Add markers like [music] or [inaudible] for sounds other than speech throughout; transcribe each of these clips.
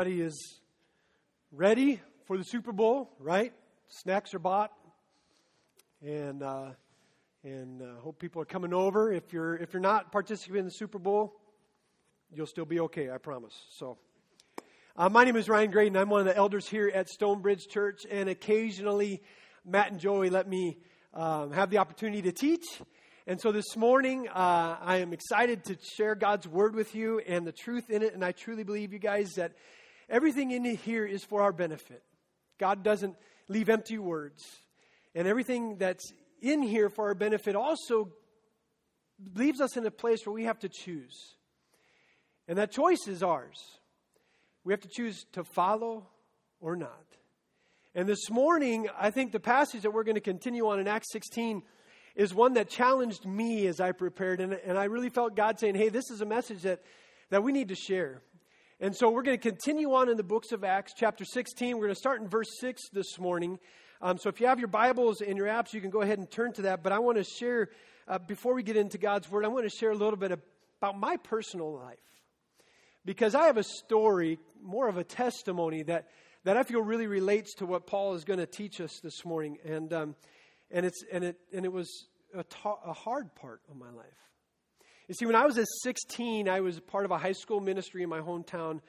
Everybody is ready for the Super Bowl, right? Snacks are bought, and uh, and uh, hope people are coming over. If you're if you're not participating in the Super Bowl, you'll still be okay. I promise. So, uh, my name is Ryan Graden. I'm one of the elders here at Stonebridge Church, and occasionally Matt and Joey let me um, have the opportunity to teach. And so this morning, uh, I am excited to share God's word with you and the truth in it. And I truly believe, you guys, that Everything in here is for our benefit. God doesn't leave empty words. And everything that's in here for our benefit also leaves us in a place where we have to choose. And that choice is ours. We have to choose to follow or not. And this morning, I think the passage that we're going to continue on in Acts 16 is one that challenged me as I prepared. And, and I really felt God saying, hey, this is a message that, that we need to share. And so we're going to continue on in the books of Acts, chapter 16. We're going to start in verse 6 this morning. Um, so if you have your Bibles and your apps, you can go ahead and turn to that. But I want to share, uh, before we get into God's Word, I want to share a little bit about my personal life. Because I have a story, more of a testimony, that, that I feel really relates to what Paul is going to teach us this morning. And, um, and, it's, and, it, and it was a, ta- a hard part of my life. You see, when I was at 16, I was part of a high school ministry in my hometown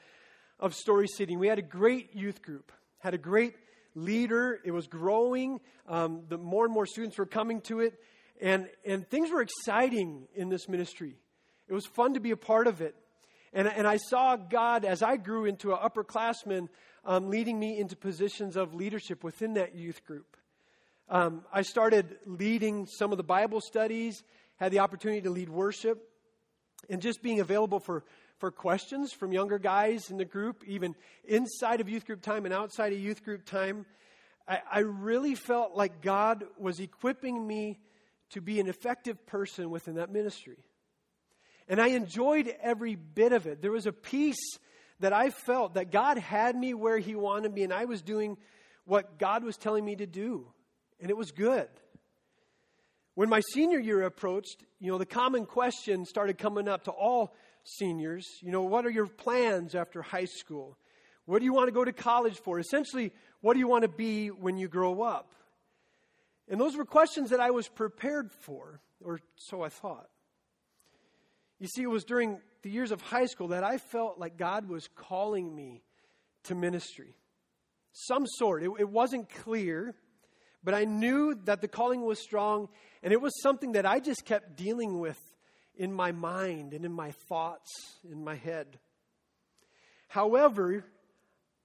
of Story City. We had a great youth group, had a great leader. It was growing. Um, the more and more students were coming to it, and and things were exciting in this ministry. It was fun to be a part of it, and and I saw God as I grew into an upperclassman, um, leading me into positions of leadership within that youth group. Um, I started leading some of the Bible studies, had the opportunity to lead worship and just being available for, for questions from younger guys in the group, even inside of youth group time and outside of youth group time, I, I really felt like God was equipping me to be an effective person within that ministry. And I enjoyed every bit of it. There was a peace that I felt that God had me where He wanted me, and I was doing what God was telling me to do. And it was good. When my senior year approached, you know, the common question started coming up to all seniors. You know, what are your plans after high school? What do you want to go to college for? Essentially, what do you want to be when you grow up? And those were questions that I was prepared for, or so I thought. You see, it was during the years of high school that I felt like God was calling me to ministry. Some sort. It, it wasn't clear, but I knew that the calling was strong and it was something that I just kept dealing with in my mind and in my thoughts, in my head. However,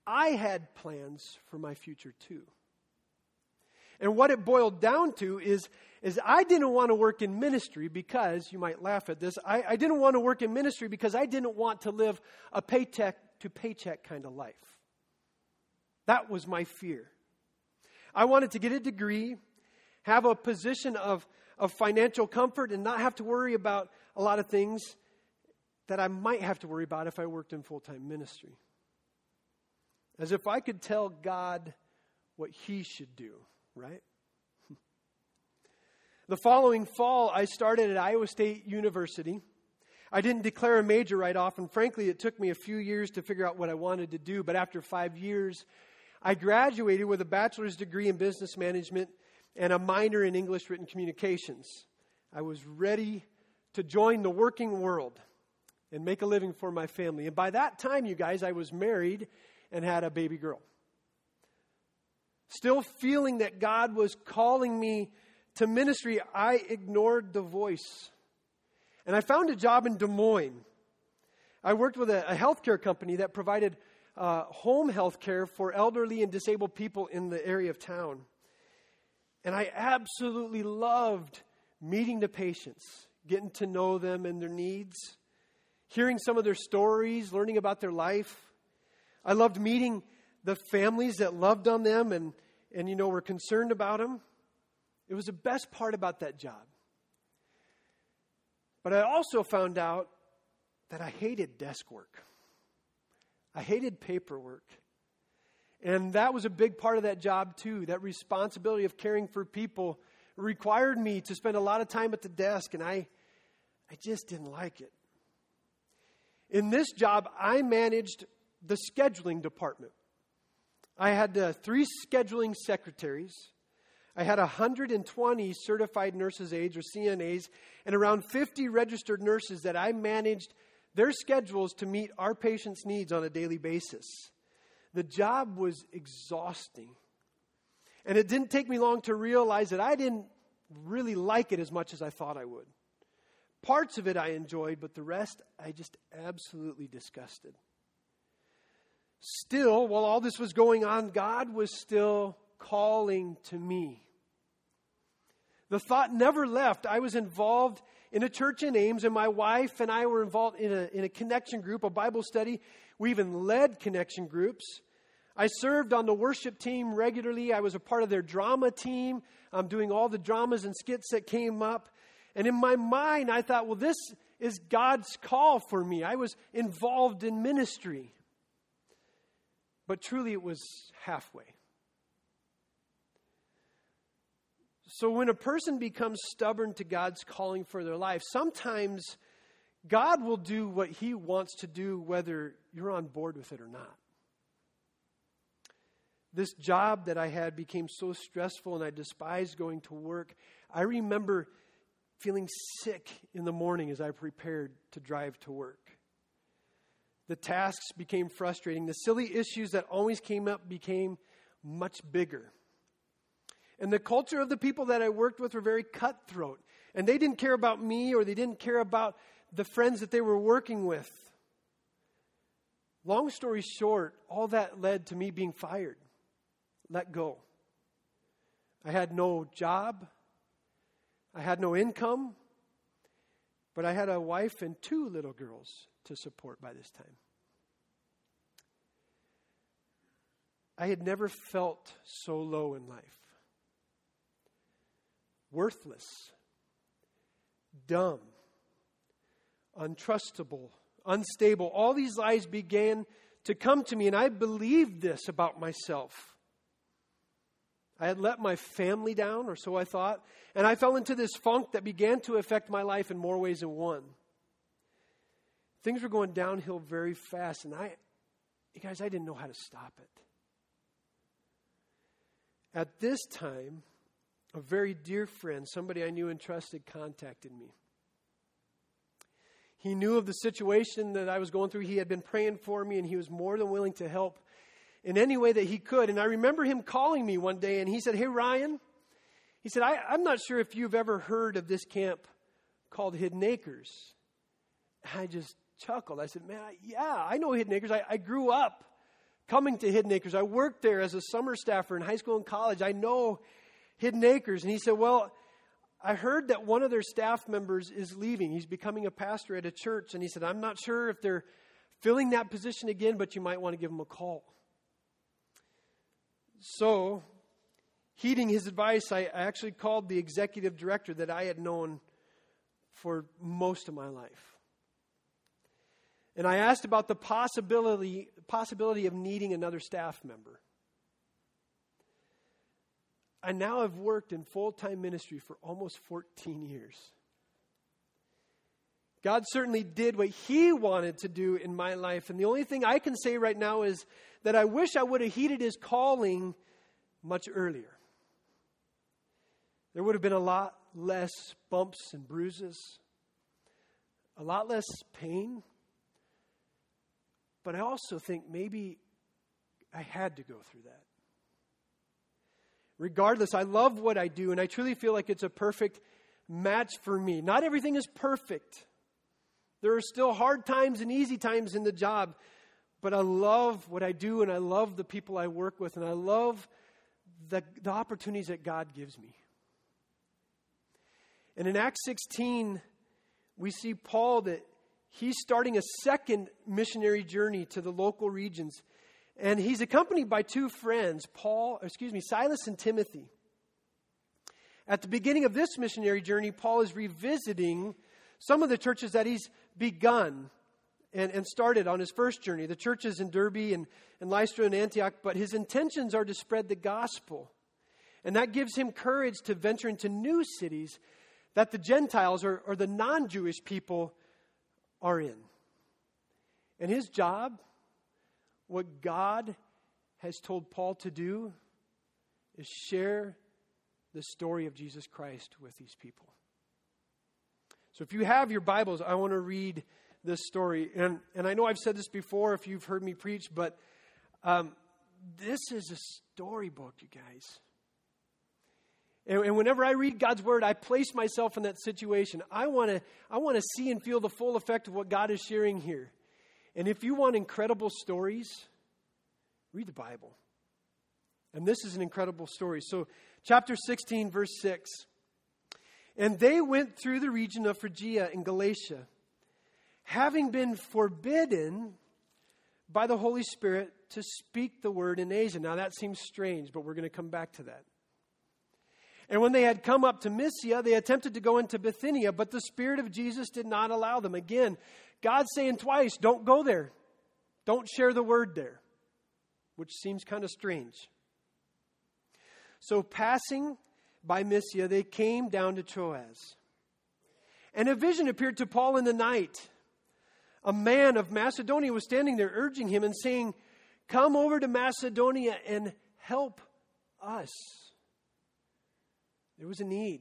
I had plans for my future too. And what it boiled down to is, is I didn't want to work in ministry because, you might laugh at this, I, I didn't want to work in ministry because I didn't want to live a paycheck to paycheck kind of life. That was my fear. I wanted to get a degree have a position of, of financial comfort and not have to worry about a lot of things that I might have to worry about if I worked in full time ministry. As if I could tell God what He should do, right? [laughs] the following fall, I started at Iowa State University. I didn't declare a major right off, and frankly, it took me a few years to figure out what I wanted to do. But after five years, I graduated with a bachelor's degree in business management and a minor in English written communications. I was ready to join the working world and make a living for my family. And by that time, you guys, I was married and had a baby girl. Still feeling that God was calling me to ministry, I ignored the voice. And I found a job in Des Moines. I worked with a, a healthcare company that provided uh, home health care for elderly and disabled people in the area of town. And I absolutely loved meeting the patients, getting to know them and their needs, hearing some of their stories, learning about their life. I loved meeting the families that loved on them and, and you know, were concerned about them. It was the best part about that job. But I also found out that I hated desk work. I hated paperwork. And that was a big part of that job, too. That responsibility of caring for people required me to spend a lot of time at the desk, and I, I just didn't like it. In this job, I managed the scheduling department. I had uh, three scheduling secretaries. I had 120 certified nurses aides or CNAs and around 50 registered nurses that I managed their schedules to meet our patients' needs on a daily basis. The job was exhausting. And it didn't take me long to realize that I didn't really like it as much as I thought I would. Parts of it I enjoyed, but the rest I just absolutely disgusted. Still, while all this was going on, God was still calling to me. The thought never left. I was involved in a church in Ames, and my wife and I were involved in a, in a connection group, a Bible study. We even led connection groups. I served on the worship team regularly. I was a part of their drama team, I'm doing all the dramas and skits that came up. And in my mind, I thought, well, this is God's call for me. I was involved in ministry. But truly, it was halfway. So, when a person becomes stubborn to God's calling for their life, sometimes God will do what He wants to do, whether you're on board with it or not. This job that I had became so stressful and I despised going to work. I remember feeling sick in the morning as I prepared to drive to work. The tasks became frustrating. The silly issues that always came up became much bigger. And the culture of the people that I worked with were very cutthroat. And they didn't care about me or they didn't care about the friends that they were working with. Long story short, all that led to me being fired, let go. I had no job, I had no income, but I had a wife and two little girls to support by this time. I had never felt so low in life. Worthless, dumb, untrustable, unstable. All these lies began to come to me, and I believed this about myself. I had let my family down, or so I thought, and I fell into this funk that began to affect my life in more ways than one things were going downhill very fast, and I, you guys, I didn't know how to stop it. At this time, a very dear friend, somebody I knew and trusted, contacted me. He knew of the situation that I was going through. He had been praying for me, and he was more than willing to help in any way that he could. And I remember him calling me one day, and he said, Hey, Ryan, he said, I, am not sure if you've ever heard of this camp called Hidden Acres. I just chuckled. I said, Man, I, yeah, I know Hidden Acres. I, I grew up coming to Hidden Acres. I worked there as a summer staffer in high school and college. I know Hidden Acres. And he said, Well, I heard that one of their staff members is leaving. He's becoming a pastor at a church. And he said, I'm not sure if they're filling that position again, but you might want to give him a call. So, heeding his advice, I actually called the executive director that I had known for most of my life. And I asked about the possibility, possibility of needing another staff member. I now have worked in full time ministry for almost 14 years. God certainly did what He wanted to do in my life. And the only thing I can say right now is that I wish I would have heeded His calling much earlier. There would have been a lot less bumps and bruises, a lot less pain, but I also think maybe I had to go through that. Regardless, I love what I do, and I truly feel like it's a perfect match for me. Not everything is perfect. There are still hard times and easy times in the job, but I love what I do, and I love the people I work with, and I love the, the opportunities that God gives me. And in Acts 16, we see Paul that he's starting a second missionary journey to the local regions. And he's accompanied by two friends, Paul, excuse me, Silas and Timothy. At the beginning of this missionary journey, Paul is revisiting some of the churches that he's begun and, and started on his first journey, the churches in Derbe and, and Lystra and Antioch, but his intentions are to spread the gospel. And that gives him courage to venture into new cities that the Gentiles or, or the non Jewish people are in. And his job what God has told Paul to do is share the story of Jesus Christ with these people. So if you have your Bibles, I want to read this story. And, and I know I've said this before if you've heard me preach, but um, this is a storybook, you guys. And, and, whenever I read God's word, I place myself in that situation. I want to I want to see and feel the full effect of what God is sharing here. And if you want incredible stories, read the Bible. And this is an incredible story. So, chapter 16, verse 6. And they went through the region of Phrygia and Galatia, having been forbidden by the Holy Spirit to speak the word in Asia. Now, that seems strange, but we're going to come back to that. And when they had come up to Mysia, they attempted to go into Bithynia, but the Spirit of Jesus did not allow them. Again, God's saying twice, don't go there. Don't share the word there, which seems kind of strange. So, passing by Mysia, they came down to Troas. And a vision appeared to Paul in the night. A man of Macedonia was standing there, urging him and saying, Come over to Macedonia and help us. There was a need.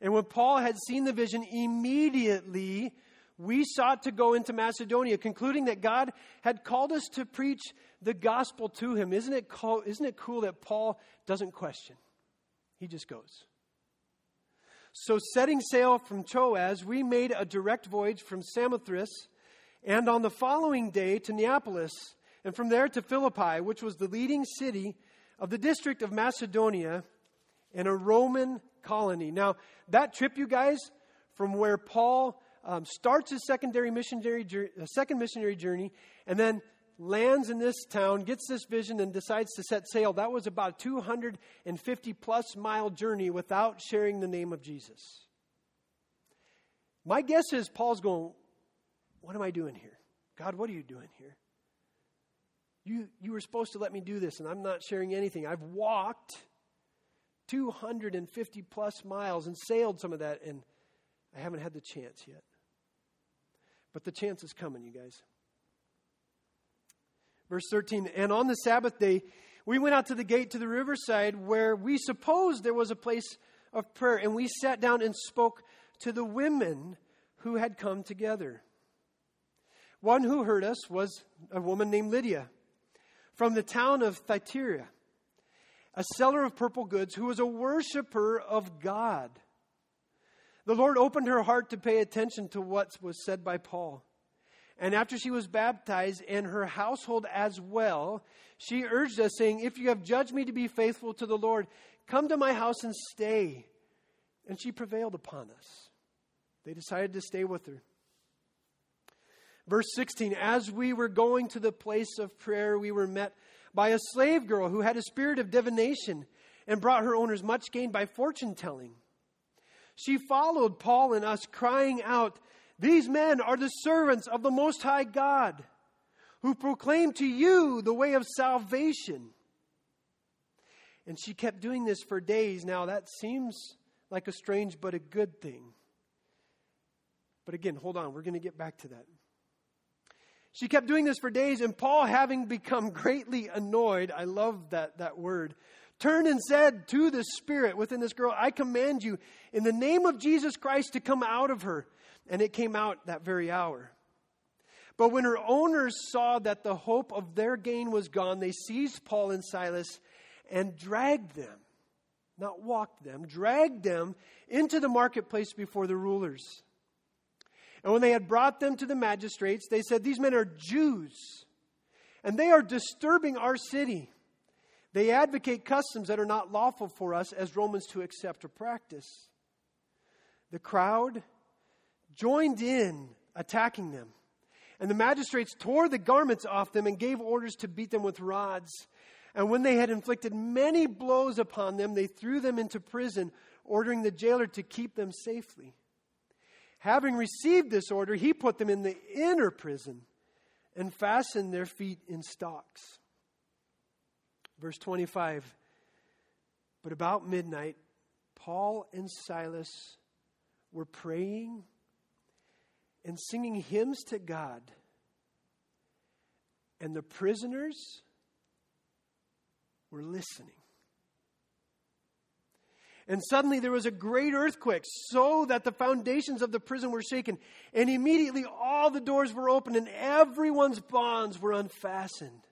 And when Paul had seen the vision, immediately we sought to go into Macedonia, concluding that God had called us to preach the gospel to him. Isn't it, cool, isn't it cool that Paul doesn't question? He just goes. So, setting sail from Troas, we made a direct voyage from Samothrace, and on the following day to Neapolis, and from there to Philippi, which was the leading city of the district of Macedonia and a Roman colony. Now, that trip, you guys, from where Paul um, starts his secondary missionary, uh, second missionary journey and then lands in this town, gets this vision, and decides to set sail. That was about a 250 plus mile journey without sharing the name of Jesus. My guess is Paul's going, What am I doing here? God, what are you doing here? You, you were supposed to let me do this, and I'm not sharing anything. I've walked 250 plus miles and sailed some of that, and I haven't had the chance yet. But the chance is coming, you guys. Verse 13 And on the Sabbath day, we went out to the gate to the riverside where we supposed there was a place of prayer, and we sat down and spoke to the women who had come together. One who heard us was a woman named Lydia from the town of Thyatira a seller of purple goods who was a worshiper of God. The Lord opened her heart to pay attention to what was said by Paul. And after she was baptized, and her household as well, she urged us, saying, If you have judged me to be faithful to the Lord, come to my house and stay. And she prevailed upon us. They decided to stay with her. Verse 16 As we were going to the place of prayer, we were met by a slave girl who had a spirit of divination and brought her owners much gain by fortune telling. She followed Paul and us, crying out, These men are the servants of the Most High God, who proclaim to you the way of salvation. And she kept doing this for days. Now, that seems like a strange but a good thing. But again, hold on, we're going to get back to that. She kept doing this for days, and Paul, having become greatly annoyed, I love that, that word, turned and said to the spirit within this girl, I command you in the name of Jesus Christ to come out of her. And it came out that very hour. But when her owners saw that the hope of their gain was gone, they seized Paul and Silas and dragged them, not walked them, dragged them into the marketplace before the rulers. And when they had brought them to the magistrates, they said, These men are Jews, and they are disturbing our city. They advocate customs that are not lawful for us as Romans to accept or practice. The crowd joined in attacking them. And the magistrates tore the garments off them and gave orders to beat them with rods. And when they had inflicted many blows upon them, they threw them into prison, ordering the jailer to keep them safely. Having received this order, he put them in the inner prison and fastened their feet in stocks. Verse 25 But about midnight, Paul and Silas were praying and singing hymns to God. And the prisoners were listening. And suddenly there was a great earthquake, so that the foundations of the prison were shaken. And immediately all the doors were opened, and everyone's bonds were unfastened.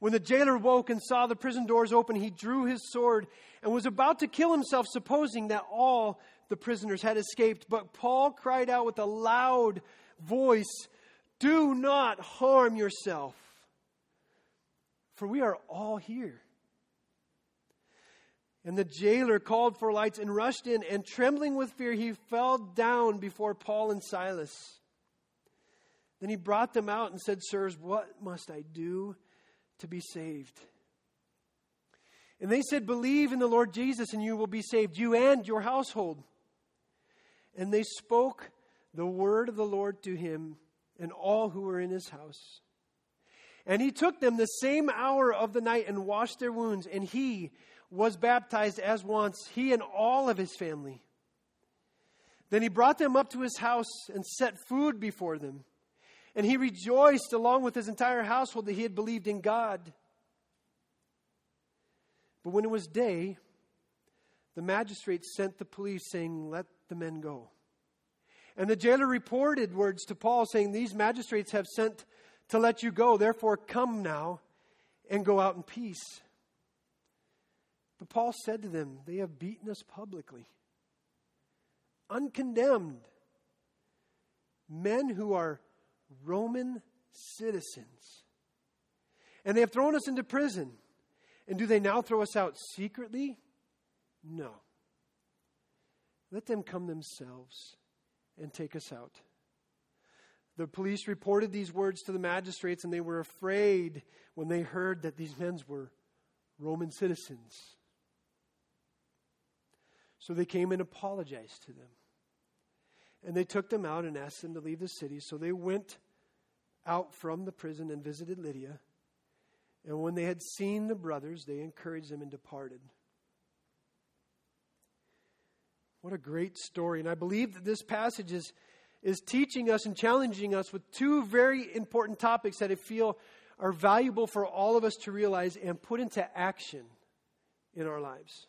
When the jailer woke and saw the prison doors open, he drew his sword and was about to kill himself, supposing that all the prisoners had escaped. But Paul cried out with a loud voice, Do not harm yourself, for we are all here. And the jailer called for lights and rushed in, and trembling with fear, he fell down before Paul and Silas. Then he brought them out and said, Sirs, what must I do to be saved? And they said, Believe in the Lord Jesus, and you will be saved, you and your household. And they spoke the word of the Lord to him and all who were in his house. And he took them the same hour of the night and washed their wounds, and he was baptized as once, he and all of his family. Then he brought them up to his house and set food before them. And he rejoiced along with his entire household that he had believed in God. But when it was day, the magistrates sent the police, saying, Let the men go. And the jailer reported words to Paul, saying, These magistrates have sent to let you go. Therefore, come now and go out in peace. But Paul said to them, They have beaten us publicly, uncondemned, men who are Roman citizens. And they have thrown us into prison. And do they now throw us out secretly? No. Let them come themselves and take us out. The police reported these words to the magistrates, and they were afraid when they heard that these men were Roman citizens. So they came and apologized to them. And they took them out and asked them to leave the city. So they went out from the prison and visited Lydia. And when they had seen the brothers, they encouraged them and departed. What a great story. And I believe that this passage is, is teaching us and challenging us with two very important topics that I feel are valuable for all of us to realize and put into action in our lives.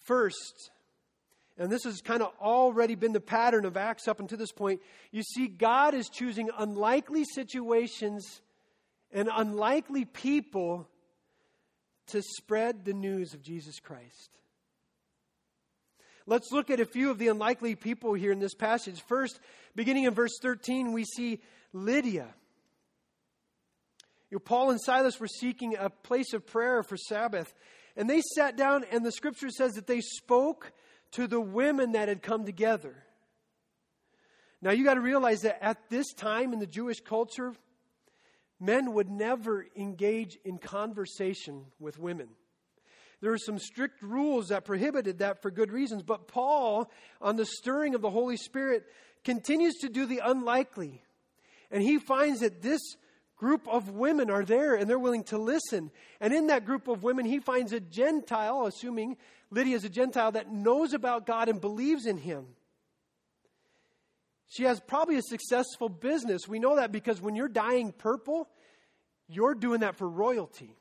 First, and this has kind of already been the pattern of Acts up until this point, you see, God is choosing unlikely situations and unlikely people to spread the news of Jesus Christ. Let's look at a few of the unlikely people here in this passage. First, beginning in verse 13, we see Lydia. You know, Paul and Silas were seeking a place of prayer for Sabbath, and they sat down, and the scripture says that they spoke to the women that had come together. Now, you got to realize that at this time in the Jewish culture, men would never engage in conversation with women. There were some strict rules that prohibited that for good reasons, but Paul, on the stirring of the Holy Spirit, continues to do the unlikely. And he finds that this group of women are there and they're willing to listen. And in that group of women, he finds a Gentile, assuming Lydia is a Gentile, that knows about God and believes in him. She has probably a successful business. We know that because when you're dyeing purple, you're doing that for royalty.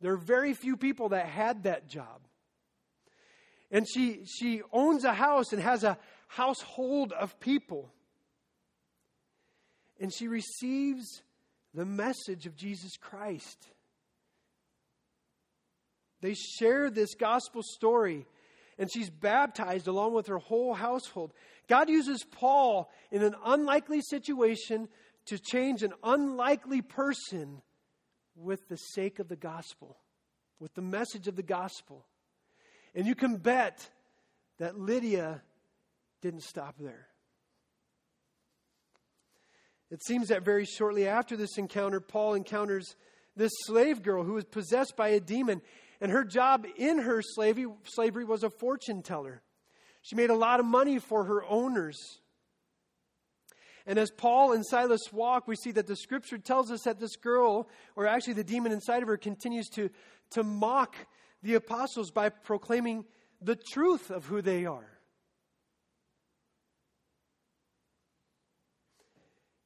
There are very few people that had that job. And she, she owns a house and has a household of people and she receives the message of Jesus Christ. They share this gospel story, and she's baptized along with her whole household. God uses Paul in an unlikely situation to change an unlikely person with the sake of the gospel, with the message of the gospel. And you can bet that Lydia didn't stop there. It seems that very shortly after this encounter, Paul encounters this slave girl who was possessed by a demon, and her job in her slavery, slavery was a fortune teller. She made a lot of money for her owners. And as Paul and Silas walk, we see that the scripture tells us that this girl, or actually the demon inside of her, continues to, to mock the apostles by proclaiming the truth of who they are.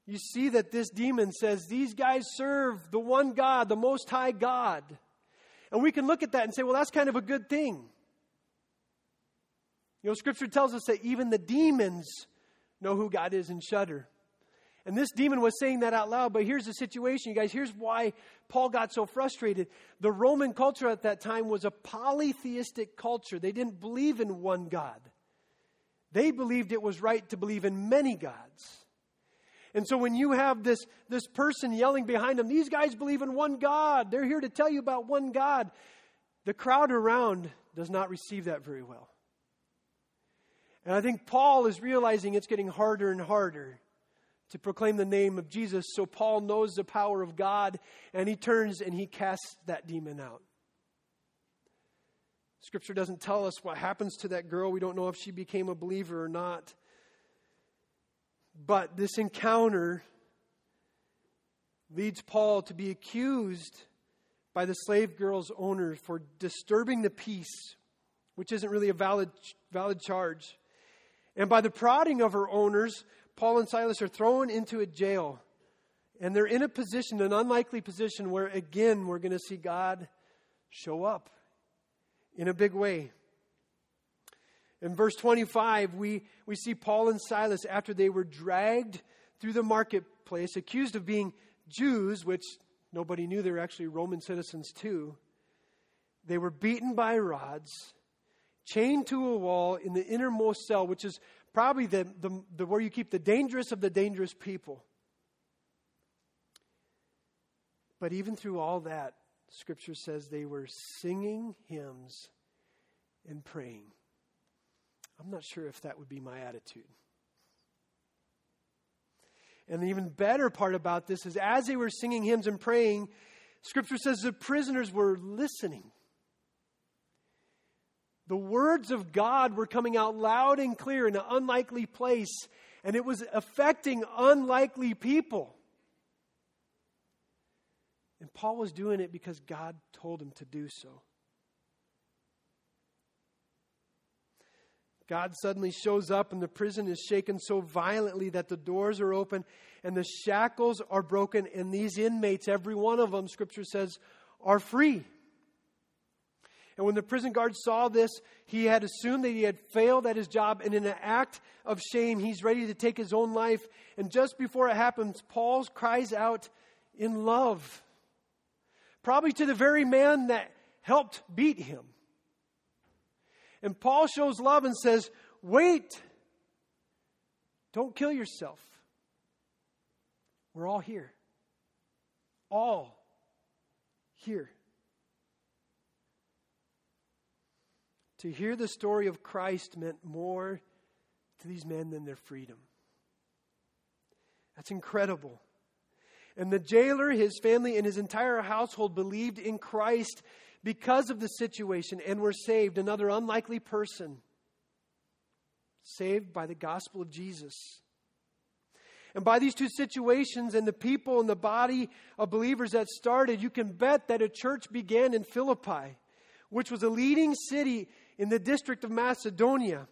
you see that this demon says these guys serve the one God, the Most High God. And we can look at that and say, well, that's kind of a good thing. You know, Scripture tells us that even the demons know who God is and shudder. And this demon was saying that out loud, but here's the situation, you guys. Here's why Paul got so frustrated. The Roman culture at that time was a polytheistic culture, they didn't believe in one God, they believed it was right to believe in many gods. And so when you have this, this person yelling behind them, these guys believe in one God, they're here to tell you about one God, the crowd around does not receive that very well. And I think Paul is realizing it's getting harder and harder to proclaim the name of Jesus. So Paul knows the power of God and he turns and he casts that demon out. Scripture doesn't tell us what happens to that girl. We don't know if she became a believer or not. But this encounter leads Paul to be accused by the slave girl's owner for disturbing the peace, which isn't really a valid, valid charge. And by the prodding of her owners, Paul and Silas are thrown into a jail. And they're in a position, an unlikely position, where again we're going to see God show up in a big way. In verse 25, we, we see Paul and Silas, after they were dragged through the marketplace, accused of being Jews, which nobody knew they were actually Roman citizens too. They were beaten by rods, chained to a wall in the innermost cell, which is probably the, the, the, where you keep the dangerous of the dangerous people. But even through all that, Scripture says they were singing hymns and praying. I'm not sure if that would be my attitude. And the even better part about this is as they were singing hymns and praying, Scripture says the prisoners were listening. The words of God were coming out loud and clear in an unlikely place, and it was affecting unlikely people. And Paul was doing it because God told him to do so. God suddenly shows up, and the prison is shaken so violently that the doors are open and the shackles are broken, and these inmates, every one of them, Scripture says, are free. And when the prison guard saw this, he had assumed that he had failed at his job, and in an act of shame, he's ready to take his own life. And just before it happens, Paul cries out in love, probably to the very man that helped beat him. And Paul shows love and says, Wait, don't kill yourself. We're all here. All here. To hear the story of Christ meant more to these men than their freedom. That's incredible. And the jailer, his family, and his entire household believed in Christ because of the situation and were saved. Another unlikely person saved by the gospel of Jesus. And by these two situations and the people and the body of believers that started, you can bet that a church began in Philippi, which was a leading city in the district of Macedonia.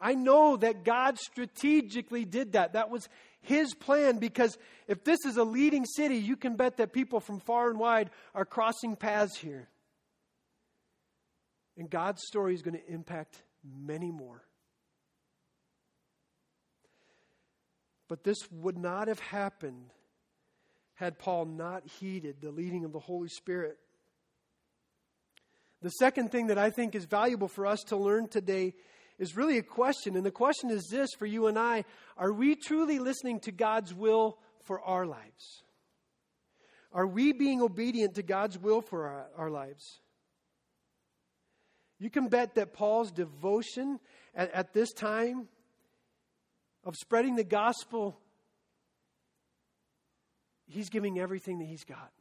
I know that God strategically did that. That was His plan because if this is a leading city, you can bet that people from far and wide are crossing paths here. And God's story is going to impact many more. But this would not have happened had Paul not heeded the leading of the Holy Spirit. The second thing that I think is valuable for us to learn today is really a question. And the question is this for you and I Are we truly listening to God's will for our lives? Are we being obedient to God's will for our, our lives? You can bet that Paul's devotion at, at this time of spreading the gospel, he's giving everything that he's got.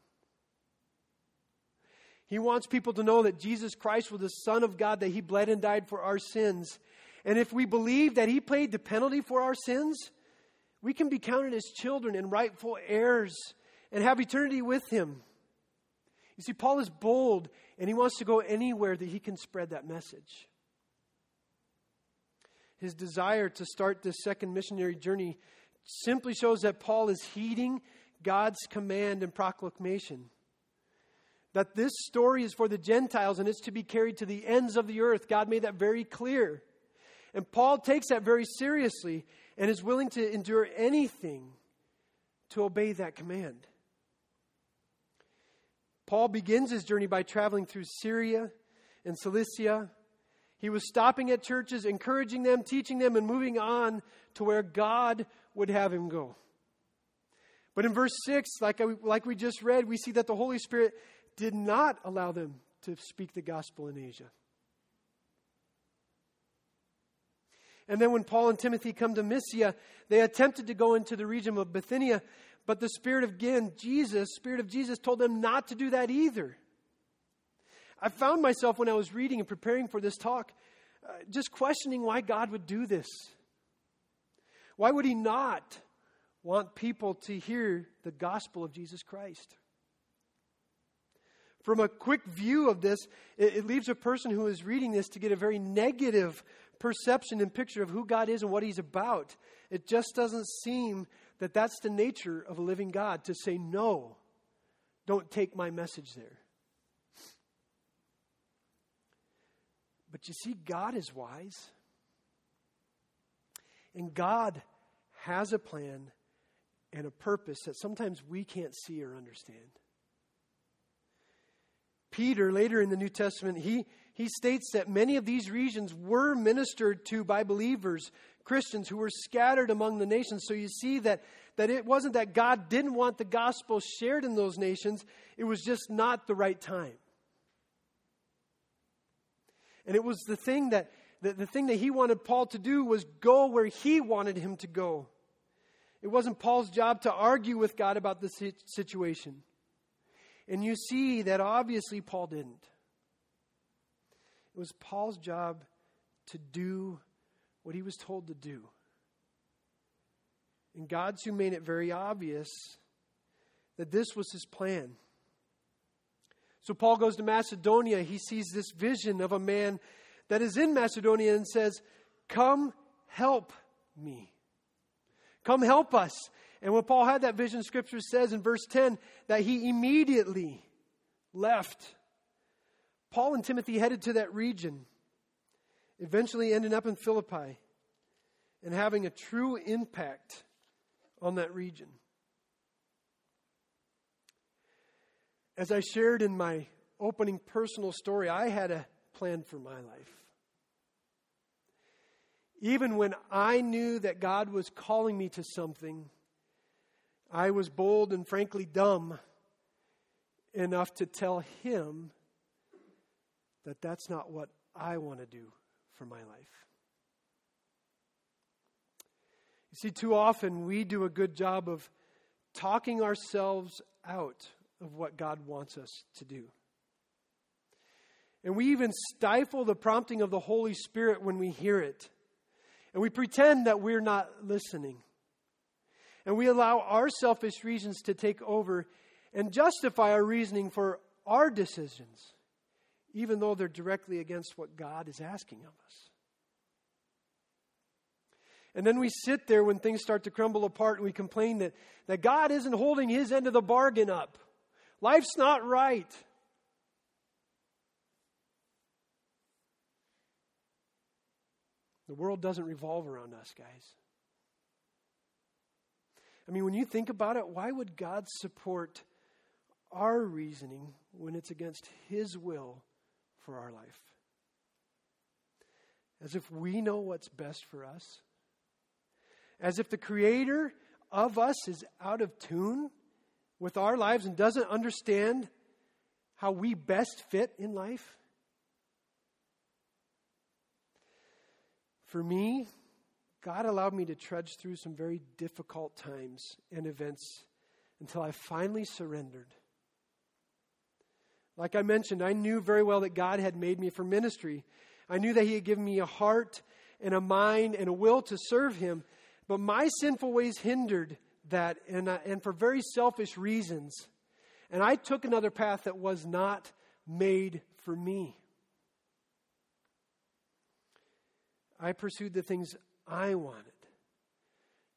He wants people to know that Jesus Christ was the Son of God, that He bled and died for our sins. And if we believe that He paid the penalty for our sins, we can be counted as children and rightful heirs and have eternity with Him. You see, Paul is bold and he wants to go anywhere that he can spread that message. His desire to start this second missionary journey simply shows that Paul is heeding God's command and proclamation. That this story is for the Gentiles and it's to be carried to the ends of the earth. God made that very clear. And Paul takes that very seriously and is willing to endure anything to obey that command. Paul begins his journey by traveling through Syria and Cilicia. He was stopping at churches, encouraging them, teaching them, and moving on to where God would have him go. But in verse 6, like, I, like we just read, we see that the Holy Spirit did not allow them to speak the gospel in Asia. And then when Paul and Timothy come to Mysia, they attempted to go into the region of Bithynia, but the Spirit of again, Jesus, Spirit of Jesus told them not to do that either. I found myself when I was reading and preparing for this talk, uh, just questioning why God would do this. Why would He not want people to hear the gospel of Jesus Christ? From a quick view of this, it, it leaves a person who is reading this to get a very negative perception and picture of who God is and what He's about. It just doesn't seem that that's the nature of a living God to say, no, don't take my message there. But you see, God is wise. And God has a plan and a purpose that sometimes we can't see or understand. Peter, later in the New Testament, he, he states that many of these regions were ministered to by believers, Christians who were scattered among the nations. So you see that, that it wasn't that God didn't want the gospel shared in those nations, it was just not the right time. And it was the thing that, the, the thing that he wanted Paul to do was go where he wanted him to go. It wasn't Paul's job to argue with God about the situation. And you see that obviously Paul didn't. It was Paul's job to do what he was told to do. And God soon made it very obvious that this was his plan. So Paul goes to Macedonia. He sees this vision of a man that is in Macedonia and says, Come help me. Come help us. And when Paul had that vision, scripture says in verse 10 that he immediately left. Paul and Timothy headed to that region, eventually ending up in Philippi and having a true impact on that region. As I shared in my opening personal story, I had a plan for my life. Even when I knew that God was calling me to something, I was bold and frankly dumb enough to tell Him that that's not what I want to do for my life. You see, too often we do a good job of talking ourselves out of what God wants us to do. And we even stifle the prompting of the Holy Spirit when we hear it. And we pretend that we're not listening. And we allow our selfish reasons to take over and justify our reasoning for our decisions, even though they're directly against what God is asking of us. And then we sit there when things start to crumble apart and we complain that, that God isn't holding his end of the bargain up. Life's not right. The world doesn't revolve around us, guys. I mean, when you think about it, why would God support our reasoning when it's against His will for our life? As if we know what's best for us? As if the Creator of us is out of tune with our lives and doesn't understand how we best fit in life? For me, God allowed me to trudge through some very difficult times and events until I finally surrendered. Like I mentioned, I knew very well that God had made me for ministry. I knew that He had given me a heart and a mind and a will to serve Him. But my sinful ways hindered that, and, uh, and for very selfish reasons. And I took another path that was not made for me. I pursued the things I wanted,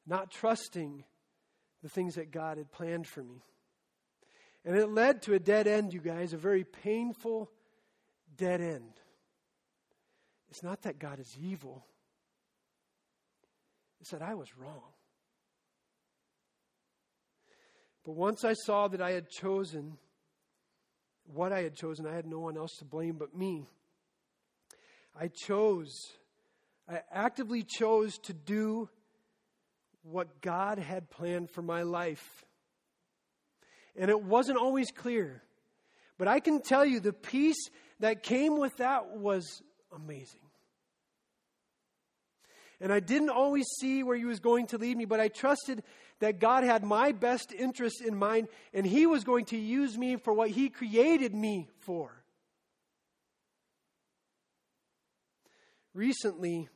not trusting the things that God had planned for me. And it led to a dead end, you guys, a very painful dead end. It's not that God is evil, it's that I was wrong. But once I saw that I had chosen what I had chosen, I had no one else to blame but me. I chose, I actively chose to do what God had planned for my life. And it wasn't always clear. But I can tell you the peace that came with that was amazing. And I didn't always see where He was going to lead me, but I trusted that God had my best interest in mind and He was going to use me for what He created me for. Recently,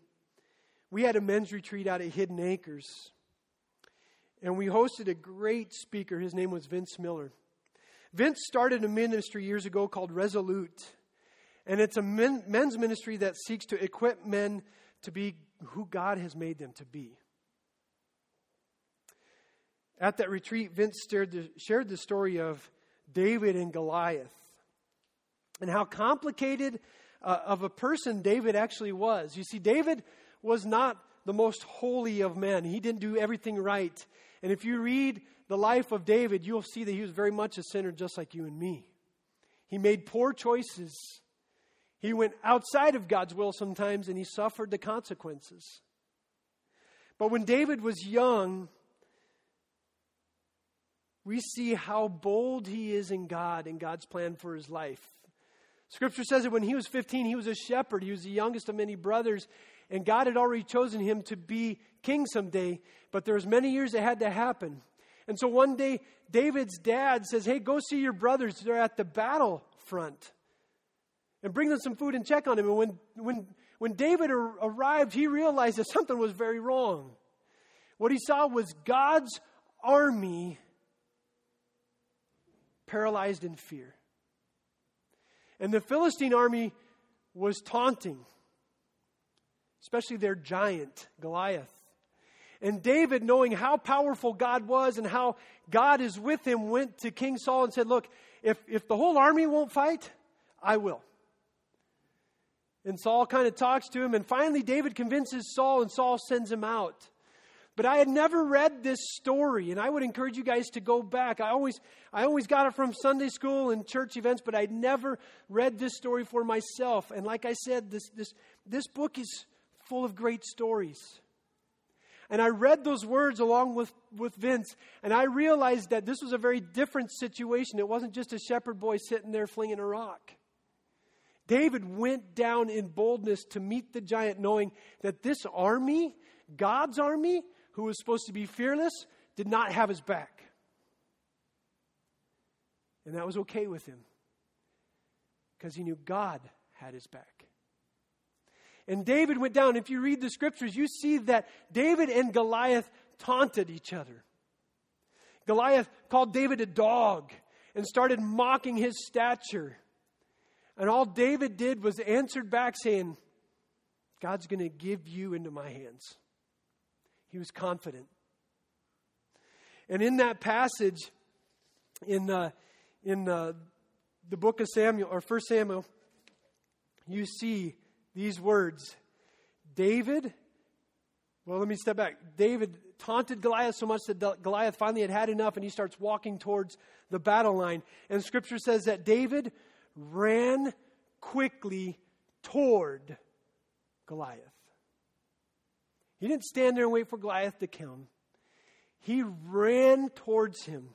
we had a men's retreat out at Hidden Acres. And we hosted a great speaker. His name was Vince Miller. Vince started a ministry years ago called Resolute. And it's a men, men's ministry that seeks to equip men to be who God has made them to be. At that retreat, Vince the, shared the story of David and Goliath and how complicated uh, of a person David actually was. You see, David was not the most holy of men, he didn't do everything right. And if you read the life of David, you'll see that he was very much a sinner just like you and me. He made poor choices. He went outside of God's will sometimes and he suffered the consequences. But when David was young, we see how bold he is in God and God's plan for his life. Scripture says that when he was 15, he was a shepherd. He was the youngest of many brothers, and God had already chosen him to be king someday, but there was many years that had to happen. And so one day, David's dad says, Hey, go see your brothers. They're at the battle front. And bring them some food and check on them. And when, when, when David ar- arrived, he realized that something was very wrong. What he saw was God's army paralyzed in fear. And the Philistine army was taunting, especially their giant, Goliath. And David, knowing how powerful God was and how God is with him, went to King Saul and said, Look, if, if the whole army won't fight, I will. And Saul kind of talks to him, and finally David convinces Saul, and Saul sends him out. But I had never read this story, and I would encourage you guys to go back. I always, I always got it from Sunday school and church events, but I'd never read this story for myself. And like I said, this, this, this book is full of great stories. And I read those words along with, with Vince, and I realized that this was a very different situation. It wasn't just a shepherd boy sitting there flinging a rock. David went down in boldness to meet the giant, knowing that this army, God's army, who was supposed to be fearless, did not have his back. And that was okay with him because he knew God had his back. And David went down. If you read the scriptures, you see that David and Goliath taunted each other. Goliath called David a dog and started mocking his stature. And all David did was answered back saying, God's going to give you into my hands. He was confident. And in that passage, in, uh, in uh, the book of Samuel, or First Samuel, you see these words David, well, let me step back. David taunted Goliath so much that Goliath finally had had enough and he starts walking towards the battle line. And scripture says that David ran quickly toward Goliath. He didn't stand there and wait for Goliath to come. He ran towards him.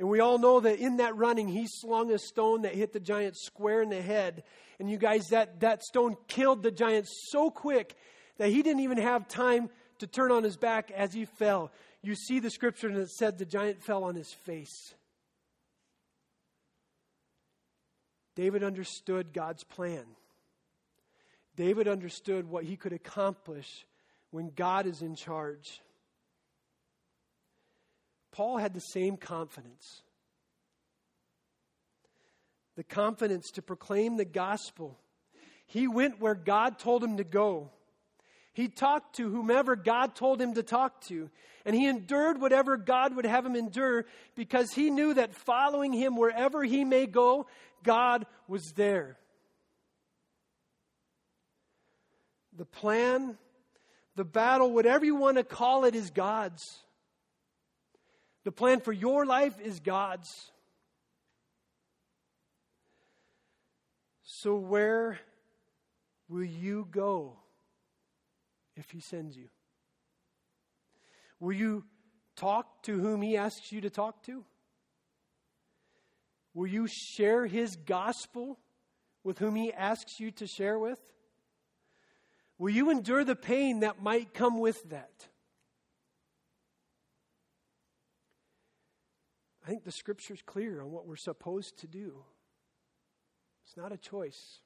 And we all know that in that running, he slung a stone that hit the giant square in the head. And you guys, that, that stone killed the giant so quick that he didn't even have time to turn on his back as he fell. You see the scripture and it said the giant fell on his face. David understood God's plan. David understood what he could accomplish when God is in charge. Paul had the same confidence the confidence to proclaim the gospel. He went where God told him to go. He talked to whomever God told him to talk to. And he endured whatever God would have him endure because he knew that following him wherever he may go, God was there. The plan, the battle, whatever you want to call it, is God's. The plan for your life is God's. So, where will you go if He sends you? Will you talk to whom He asks you to talk to? Will you share His gospel with whom He asks you to share with? Will you endure the pain that might come with that? I think the scripture is clear on what we're supposed to do. It's not a choice.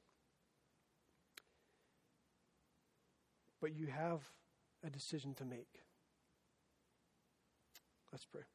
But you have a decision to make. Let's pray.